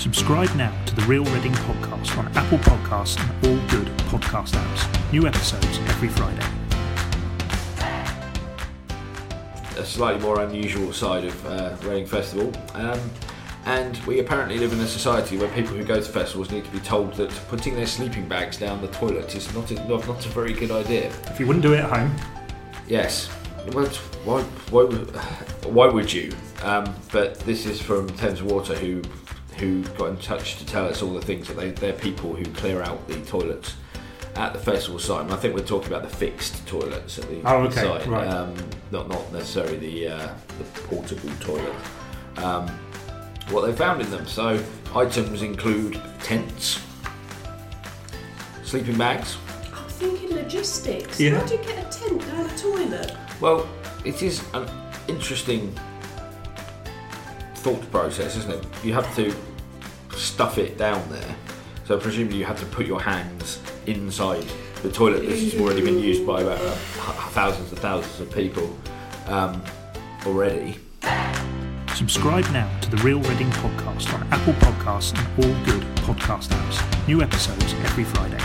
Subscribe now to the Real Reading podcast on Apple Podcasts and all good podcast apps. New episodes every Friday. a slightly more unusual side of uh, Reading Festival. Um, and we apparently live in a society where people who go to festivals need to be told that putting their sleeping bags down the toilet is not a, not, not a very good idea. If you wouldn't do it at home, Yes. Well, why, why, would- why would you? Um, but this is from Thames Water, who who got in touch to tell us all the things that they, they're people who clear out the toilets at the festival site. And I think we're talking about the fixed toilets at the Oh, okay, site, right. um, not not necessarily the uh, the portable toilet. Um, what they found in them. So items include tents, sleeping bags, I'm thinking logistics. Yeah. How do you get a tent down a toilet? Well, it is an interesting thought process, isn't it? You have to stuff it down there. So presumably you have to put your hands inside the toilet that's already been used by about uh, thousands and thousands of people um, already. subscribe now to the Real Reading podcast on Apple Podcasts and all good podcast apps. New episodes every Friday.